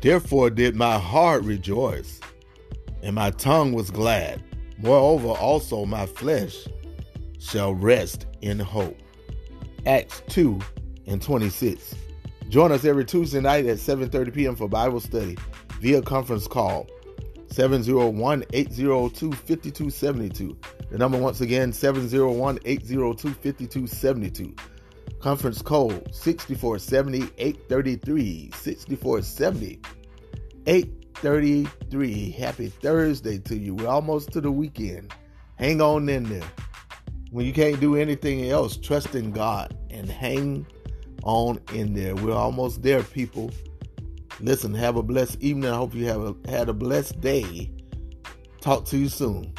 Therefore did my heart rejoice, and my tongue was glad. Moreover, also my flesh shall rest in hope. Acts 2 and 26. Join us every Tuesday night at 7:30 p.m. for Bible study via conference call 701-802-5272. The number once again 701-802-5272. Conference code 6470 833 6470 833. Happy Thursday to you. We're almost to the weekend. Hang on in there. When you can't do anything else, trust in God and hang on in there. We're almost there, people. Listen, have a blessed evening. I hope you have a, had a blessed day. Talk to you soon.